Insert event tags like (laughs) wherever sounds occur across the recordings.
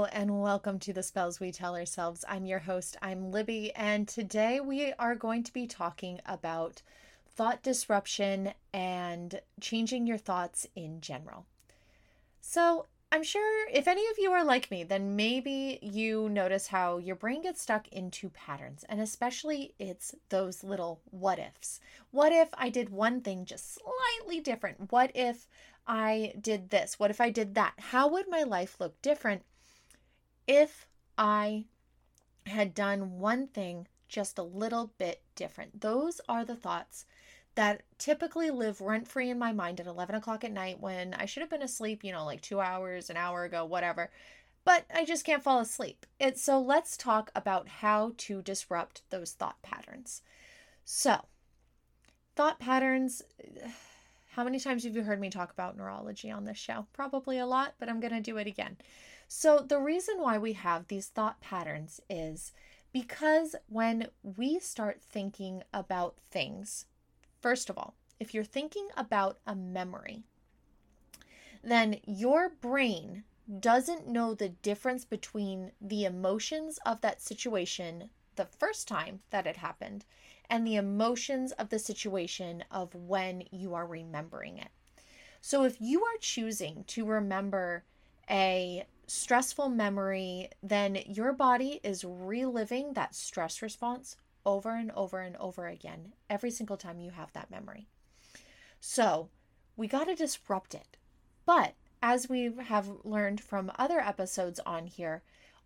Hello, and welcome to the Spells We Tell Ourselves. I'm your host, I'm Libby, and today we are going to be talking about thought disruption and changing your thoughts in general. So, I'm sure if any of you are like me, then maybe you notice how your brain gets stuck into patterns, and especially it's those little what ifs. What if I did one thing just slightly different? What if I did this? What if I did that? How would my life look different if I had done one thing just a little bit different? Those are the thoughts that typically live rent free in my mind at 11 o'clock at night when I should have been asleep, you know, like two hours, an hour ago, whatever. But I just can't fall asleep. It, so let's talk about how to disrupt those thought patterns. So, thought patterns. How many times have you heard me talk about neurology on this show? Probably a lot, but I'm going to do it again. So, the reason why we have these thought patterns is because when we start thinking about things, First of all, if you're thinking about a memory, then your brain doesn't know the difference between the emotions of that situation the first time that it happened and the emotions of the situation of when you are remembering it. So if you are choosing to remember a stressful memory, then your body is reliving that stress response over and over and over again every single time you have that memory. So we got to disrupt it. But as we have learned from other episodes on here,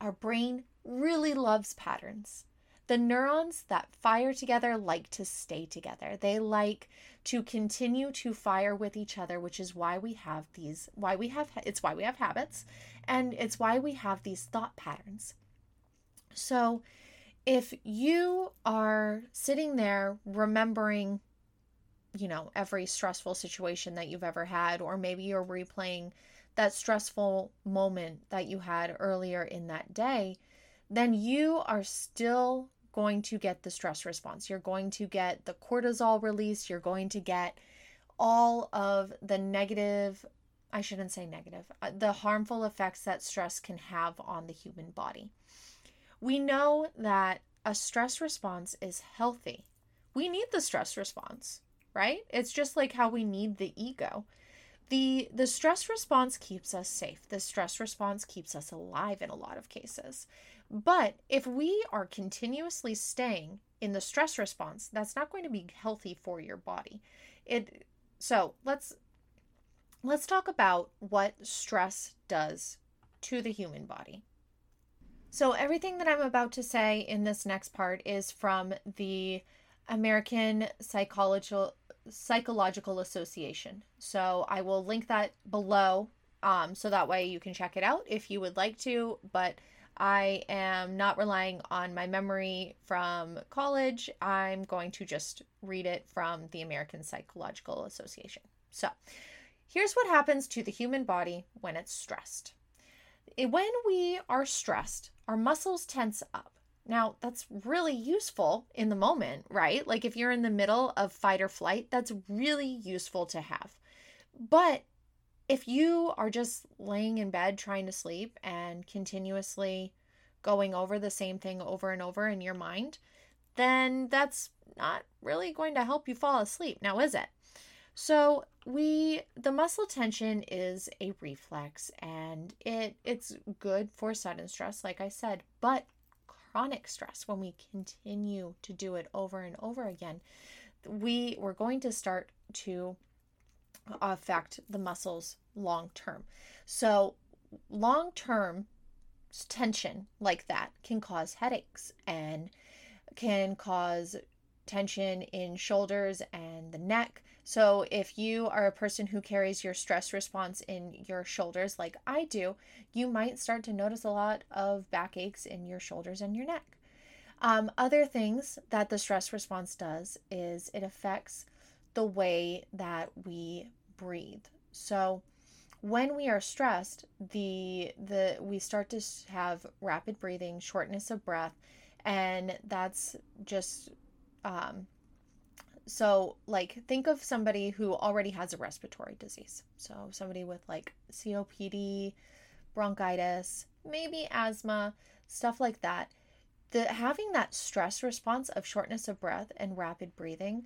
our brain really loves patterns. The neurons that fire together like to stay together. They like to continue to fire with each other, which is why we have these why we have it's why we have habits and it's why we have these thought patterns. So, if you are sitting there remembering, you know, every stressful situation that you've ever had, or maybe you're replaying that stressful moment that you had earlier in that day, then you are still going to get the stress response. You're going to get the cortisol release. You're going to get all of the negative, I shouldn't say negative, uh, the harmful effects that stress can have on the human body. We know that a stress response is healthy. We need the stress response, right? It's just like how we need the ego. The the stress response keeps us safe. The stress response keeps us alive in a lot of cases. But if we are continuously staying in the stress response, that's not going to be healthy for your body. It so, let's let's talk about what stress does to the human body. So, everything that I'm about to say in this next part is from the American Psychological Psychological Association. So, I will link that below um, so that way you can check it out if you would like to. But I am not relying on my memory from college. I'm going to just read it from the American Psychological Association. So, here's what happens to the human body when it's stressed. When we are stressed, our muscles tense up. Now, that's really useful in the moment, right? Like if you're in the middle of fight or flight, that's really useful to have. But if you are just laying in bed trying to sleep and continuously going over the same thing over and over in your mind, then that's not really going to help you fall asleep, now is it? So, we the muscle tension is a reflex and it it's good for sudden stress like I said, but chronic stress when we continue to do it over and over again, we we're going to start to affect the muscles long term. So, long term tension like that can cause headaches and can cause tension in shoulders and the neck. So, if you are a person who carries your stress response in your shoulders, like I do, you might start to notice a lot of backaches in your shoulders and your neck. Um, other things that the stress response does is it affects the way that we breathe. So, when we are stressed, the the we start to have rapid breathing, shortness of breath, and that's just um, so, like, think of somebody who already has a respiratory disease. So, somebody with like COPD, bronchitis, maybe asthma, stuff like that. The having that stress response of shortness of breath and rapid breathing,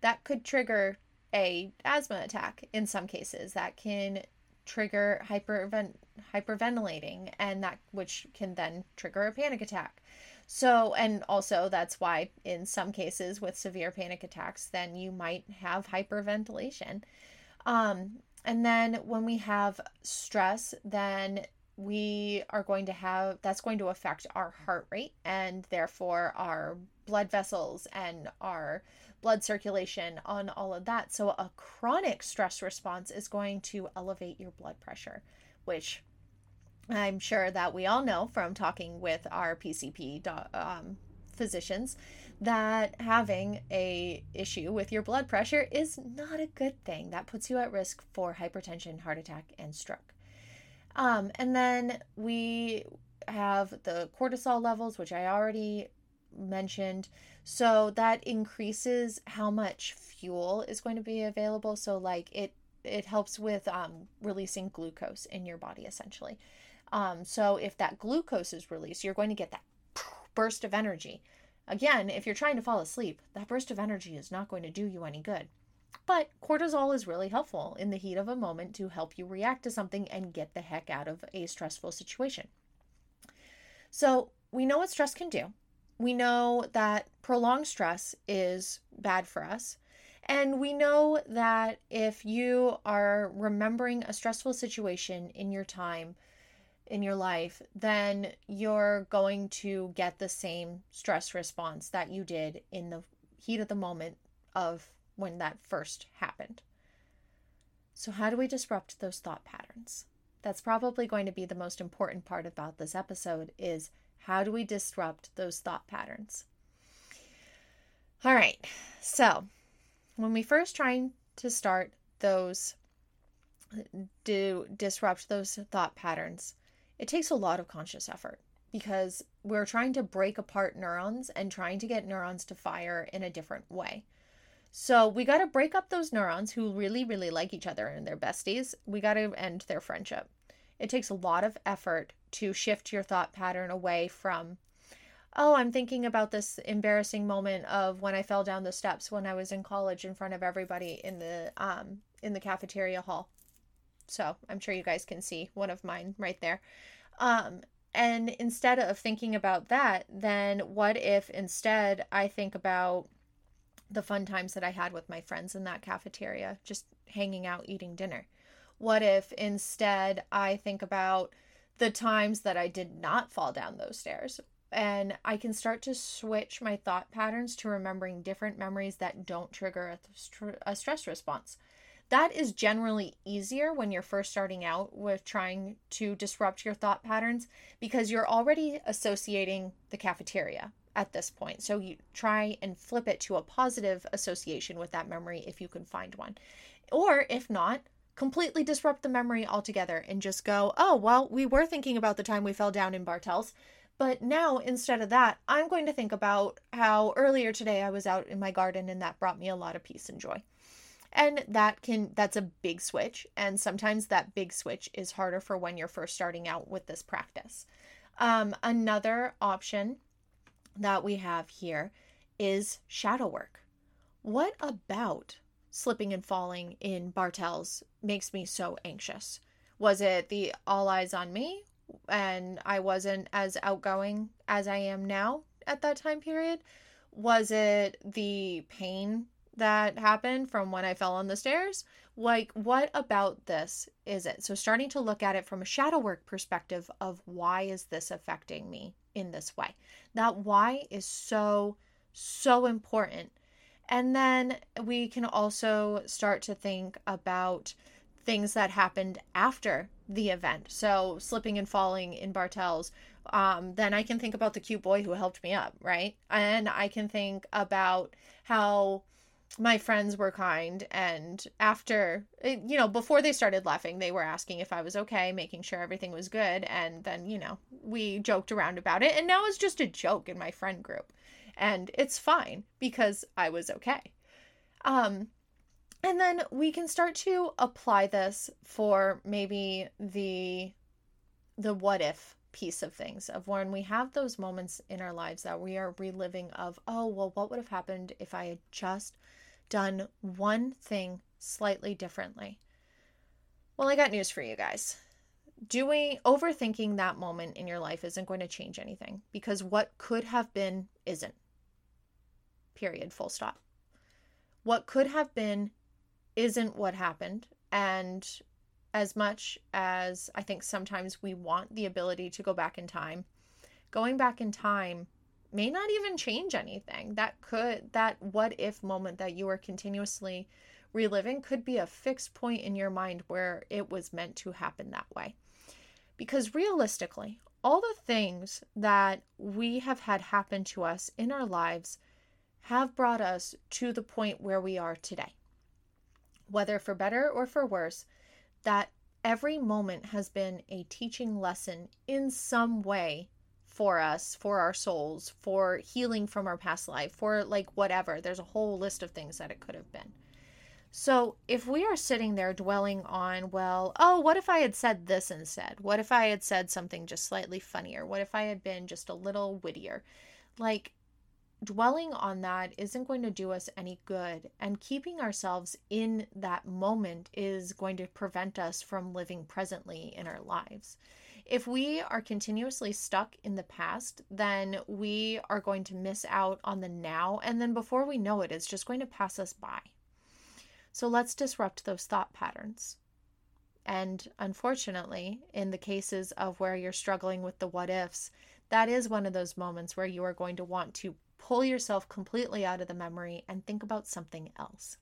that could trigger a asthma attack in some cases. That can trigger hypervent hyperventilating and that which can then trigger a panic attack. So, and also that's why in some cases with severe panic attacks, then you might have hyperventilation. Um, and then when we have stress, then we are going to have that's going to affect our heart rate and therefore our blood vessels and our blood circulation on all of that. So, a chronic stress response is going to elevate your blood pressure, which I'm sure that we all know from talking with our PCP um, physicians that having a issue with your blood pressure is not a good thing. That puts you at risk for hypertension, heart attack, and stroke. Um, and then we have the cortisol levels, which I already mentioned. So that increases how much fuel is going to be available. So like it it helps with um, releasing glucose in your body essentially. Um, so if that glucose is released, you're going to get that burst of energy. Again, if you're trying to fall asleep, that burst of energy is not going to do you any good. But cortisol is really helpful in the heat of a moment to help you react to something and get the heck out of a stressful situation. So, we know what stress can do we know that prolonged stress is bad for us. And we know that if you are remembering a stressful situation in your time, in your life, then you're going to get the same stress response that you did in the heat of the moment of when that first happened. So, how do we disrupt those thought patterns? That's probably going to be the most important part about this episode is how do we disrupt those thought patterns? All right, so when we first trying to start those, do disrupt those thought patterns, it takes a lot of conscious effort because we're trying to break apart neurons and trying to get neurons to fire in a different way. So we got to break up those neurons who really, really like each other and they're besties. We got to end their friendship. It takes a lot of effort to shift your thought pattern away from, oh, I'm thinking about this embarrassing moment of when I fell down the steps when I was in college in front of everybody in the um in the cafeteria hall. So I'm sure you guys can see one of mine right there. Um, and instead of thinking about that, then what if instead I think about the fun times that I had with my friends in that cafeteria, just hanging out, eating dinner? What if instead I think about the times that I did not fall down those stairs? And I can start to switch my thought patterns to remembering different memories that don't trigger a, st- a stress response. That is generally easier when you're first starting out with trying to disrupt your thought patterns because you're already associating the cafeteria at this point. So you try and flip it to a positive association with that memory if you can find one. Or if not, completely disrupt the memory altogether and just go, oh, well, we were thinking about the time we fell down in Bartels. But now, instead of that, I'm going to think about how earlier today I was out in my garden and that brought me a lot of peace and joy. And that can, that's a big switch. And sometimes that big switch is harder for when you're first starting out with this practice. Um, another option that we have here is shadow work. What about slipping and falling in Bartels makes me so anxious. Was it the all eyes on me and I wasn't as outgoing as I am now at that time period? Was it the pain that happened from when I fell on the stairs? Like, what about this is it? So, starting to look at it from a shadow work perspective of why is this affecting me in this way? That why is so, so important and then we can also start to think about things that happened after the event. So, slipping and falling in Bartels, um, then I can think about the cute boy who helped me up, right? And I can think about how my friends were kind and after eh, you know before they started laughing they were asking if i was okay making sure everything was good and then you know we joked around about it and now it's just a joke in my friend group and it's fine because I was okay. Um, and then we can start to apply this for maybe the the what if piece of things of when we have those moments in our lives that we are reliving of oh well what would have happened if i had just done one thing slightly differently. Well i got news for you guys. Doing overthinking that moment in your life isn't going to change anything because what could have been isn't. Period. Full stop. What could have been isn't what happened. And as much as I think sometimes we want the ability to go back in time, going back in time may not even change anything. That could, that what if moment that you are continuously reliving could be a fixed point in your mind where it was meant to happen that way. Because realistically, all the things that we have had happen to us in our lives have brought us to the point where we are today. Whether for better or for worse, that every moment has been a teaching lesson in some way for us, for our souls, for healing from our past life, for like whatever. There's a whole list of things that it could have been. So, if we are sitting there dwelling on, well, oh, what if I had said this instead? What if I had said something just slightly funnier? What if I had been just a little wittier? Like, dwelling on that isn't going to do us any good. And keeping ourselves in that moment is going to prevent us from living presently in our lives. If we are continuously stuck in the past, then we are going to miss out on the now. And then before we know it, it's just going to pass us by. So let's disrupt those thought patterns. And unfortunately, in the cases of where you're struggling with the what ifs, that is one of those moments where you are going to want to pull yourself completely out of the memory and think about something else.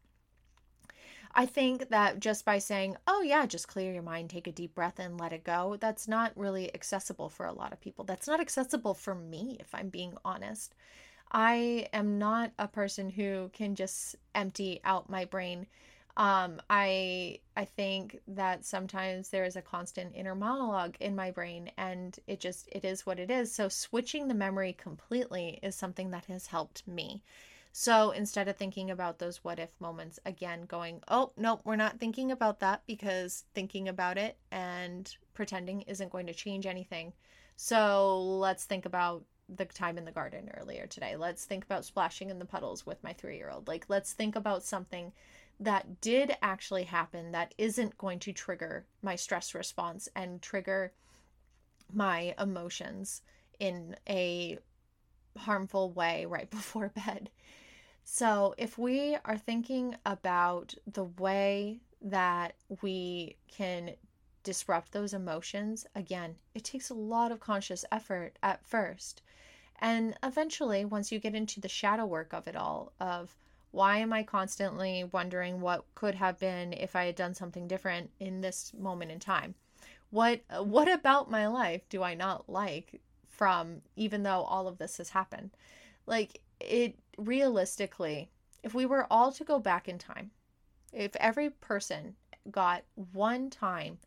I think that just by saying, oh, yeah, just clear your mind, take a deep breath, and let it go, that's not really accessible for a lot of people. That's not accessible for me, if I'm being honest. I am not a person who can just empty out my brain um i i think that sometimes there is a constant inner monologue in my brain and it just it is what it is so switching the memory completely is something that has helped me so instead of thinking about those what if moments again going oh nope we're not thinking about that because thinking about it and pretending isn't going to change anything. So let's think about the time in the garden earlier today. Let's think about splashing in the puddles with my 3 year old like let's think about something that did actually happen that isn't going to trigger my stress response and trigger my emotions in a harmful way right (laughs) before bed. So, if we are thinking about the way that we can disrupt those emotions, again, it takes a lot of conscious effort at first. And eventually, once you get into the shadow work of it all, of why am I constantly wondering what could have been if I had done something different in this moment in time? What what about my life do I not like from even though all of this has happened? Like it realistically, if we were all to go back in time, if every person got one time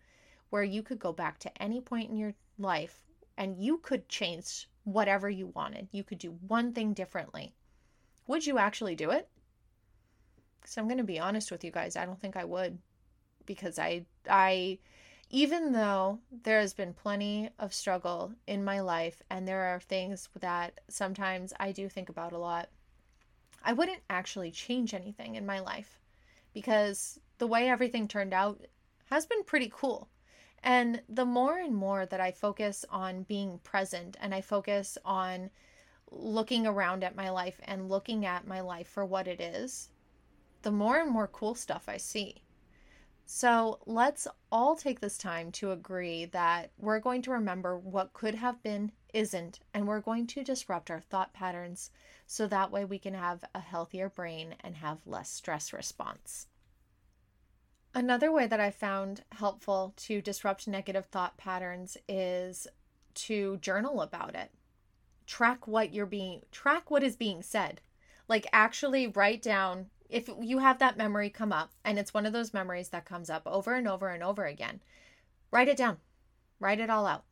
where you could go back to any point in your life and you could change whatever you wanted, you could do one thing differently. Would you actually do it? So I'm going to be honest with you guys, I don't think I would because I I even though there has been plenty of struggle in my life and there are things that sometimes I do think about a lot, I wouldn't actually change anything in my life because the way everything turned out has been pretty cool. And the more and more that I focus on being present and I focus on looking around at my life and looking at my life for what it is, the more and more cool stuff I see. So let's all take this time to agree that we're going to remember what could have been isn't, and we're going to disrupt our thought patterns so that way we can have a healthier brain and have less stress response. Another way that I found helpful to disrupt negative thought patterns is to journal about it. Track what you're being track what is being said. Like actually write down if you have that memory come up and it's one of those memories that comes up over and over and over again, write it down. Write it all out.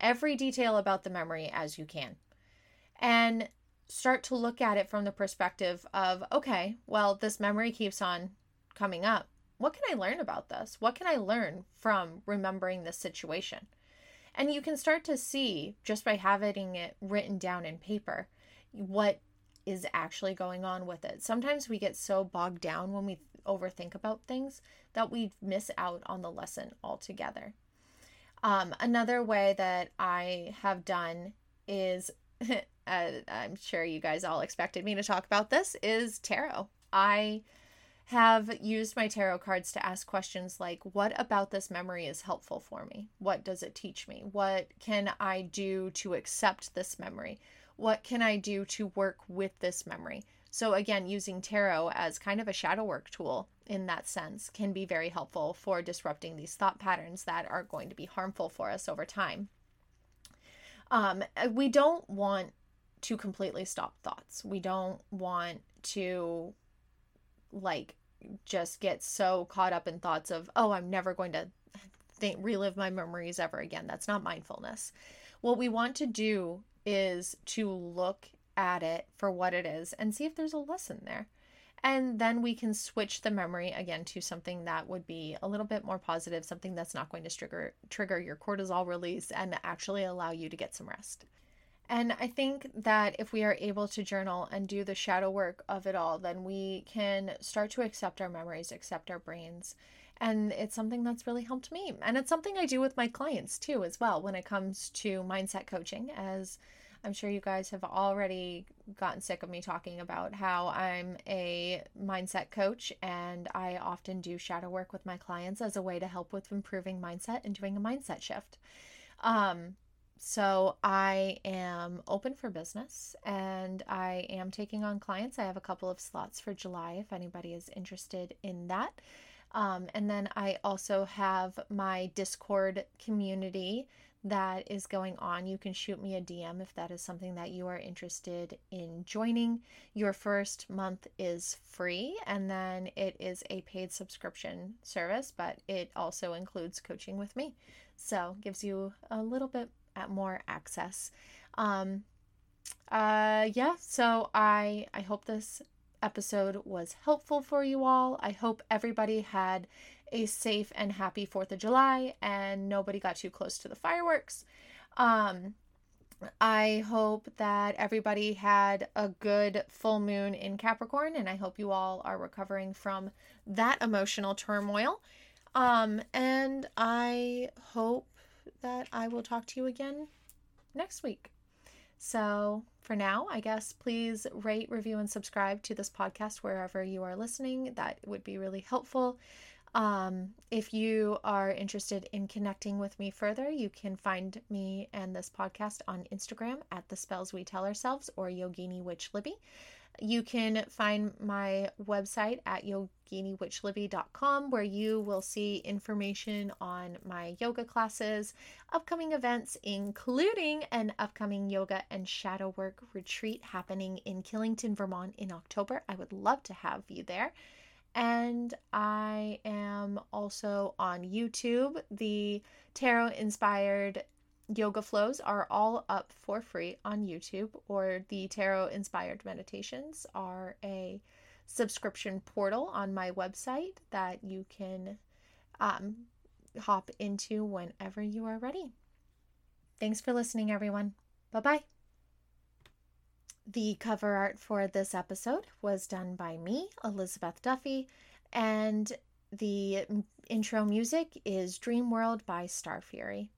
Every detail about the memory as you can. And start to look at it from the perspective of okay, well, this memory keeps on coming up. What can I learn about this? What can I learn from remembering this situation? And you can start to see just by having it written down in paper what is actually going on with it. Sometimes we get so bogged down when we overthink about things that we miss out on the lesson altogether. Um, another way that I have done is, (laughs) uh, I'm sure you guys all expected me to talk about this, is tarot. I have used my tarot cards to ask questions like what about this memory is helpful for me? What does it teach me? What can I do to accept this memory? What can I do to work with this memory? So, again, using tarot as kind of a shadow work tool in that sense can be very helpful for disrupting these thought patterns that are going to be harmful for us over time. Um, we don't want to completely stop thoughts. We don't want to like just get so caught up in thoughts of, oh, I'm never going to think relive my memories ever again. That's not mindfulness. What we want to do is to look at it for what it is and see if there's a lesson there. And then we can switch the memory again to something that would be a little bit more positive, something that's not going to trigger trigger your cortisol release and actually allow you to get some rest. And I think that if we are able to journal and do the shadow work of it all, then we can start to accept our memories, accept our brains. And it's something that's really helped me. And it's something I do with my clients too, as well, when it comes to mindset coaching, as I'm sure you guys have already gotten sick of me talking about how I'm a mindset coach and I often do shadow work with my clients as a way to help with improving mindset and doing a mindset shift. Um, so I am open for business and I am taking on clients. I have a couple of slots for July if anybody is interested in that. Um, and then I also have my Discord community that is going on. You can shoot me a DM if that is something that you are interested in joining. Your first month is free, and then it is a paid subscription service, but it also includes coaching with me. So, gives you a little bit at more access. Um, uh, yeah, so I I hope this episode was helpful for you all. I hope everybody had a safe and happy 4th of July and nobody got too close to the fireworks. Um, I hope that everybody had a good full moon in Capricorn, and I hope you all are recovering from that emotional turmoil. Um, and I hope that I will talk to you again next week. So, for now, I guess please rate, review, and subscribe to this podcast wherever you are listening. That would be really helpful. Um, if you are interested in connecting with me further, you can find me and this podcast on Instagram at the spells we tell ourselves or Yogini Witch Libby. You can find my website at yoginiwitchlibby.com where you will see information on my yoga classes, upcoming events, including an upcoming yoga and shadow work retreat happening in Killington, Vermont in October. I would love to have you there. And I am also on YouTube. The tarot inspired yoga flows are all up for free on YouTube, or the tarot inspired meditations are a subscription portal on my website that you can um, hop into whenever you are ready. Thanks for listening, everyone. Bye bye. The cover art for this episode was done by me, Elizabeth Duffy, and the intro music is Dream World by Starfury.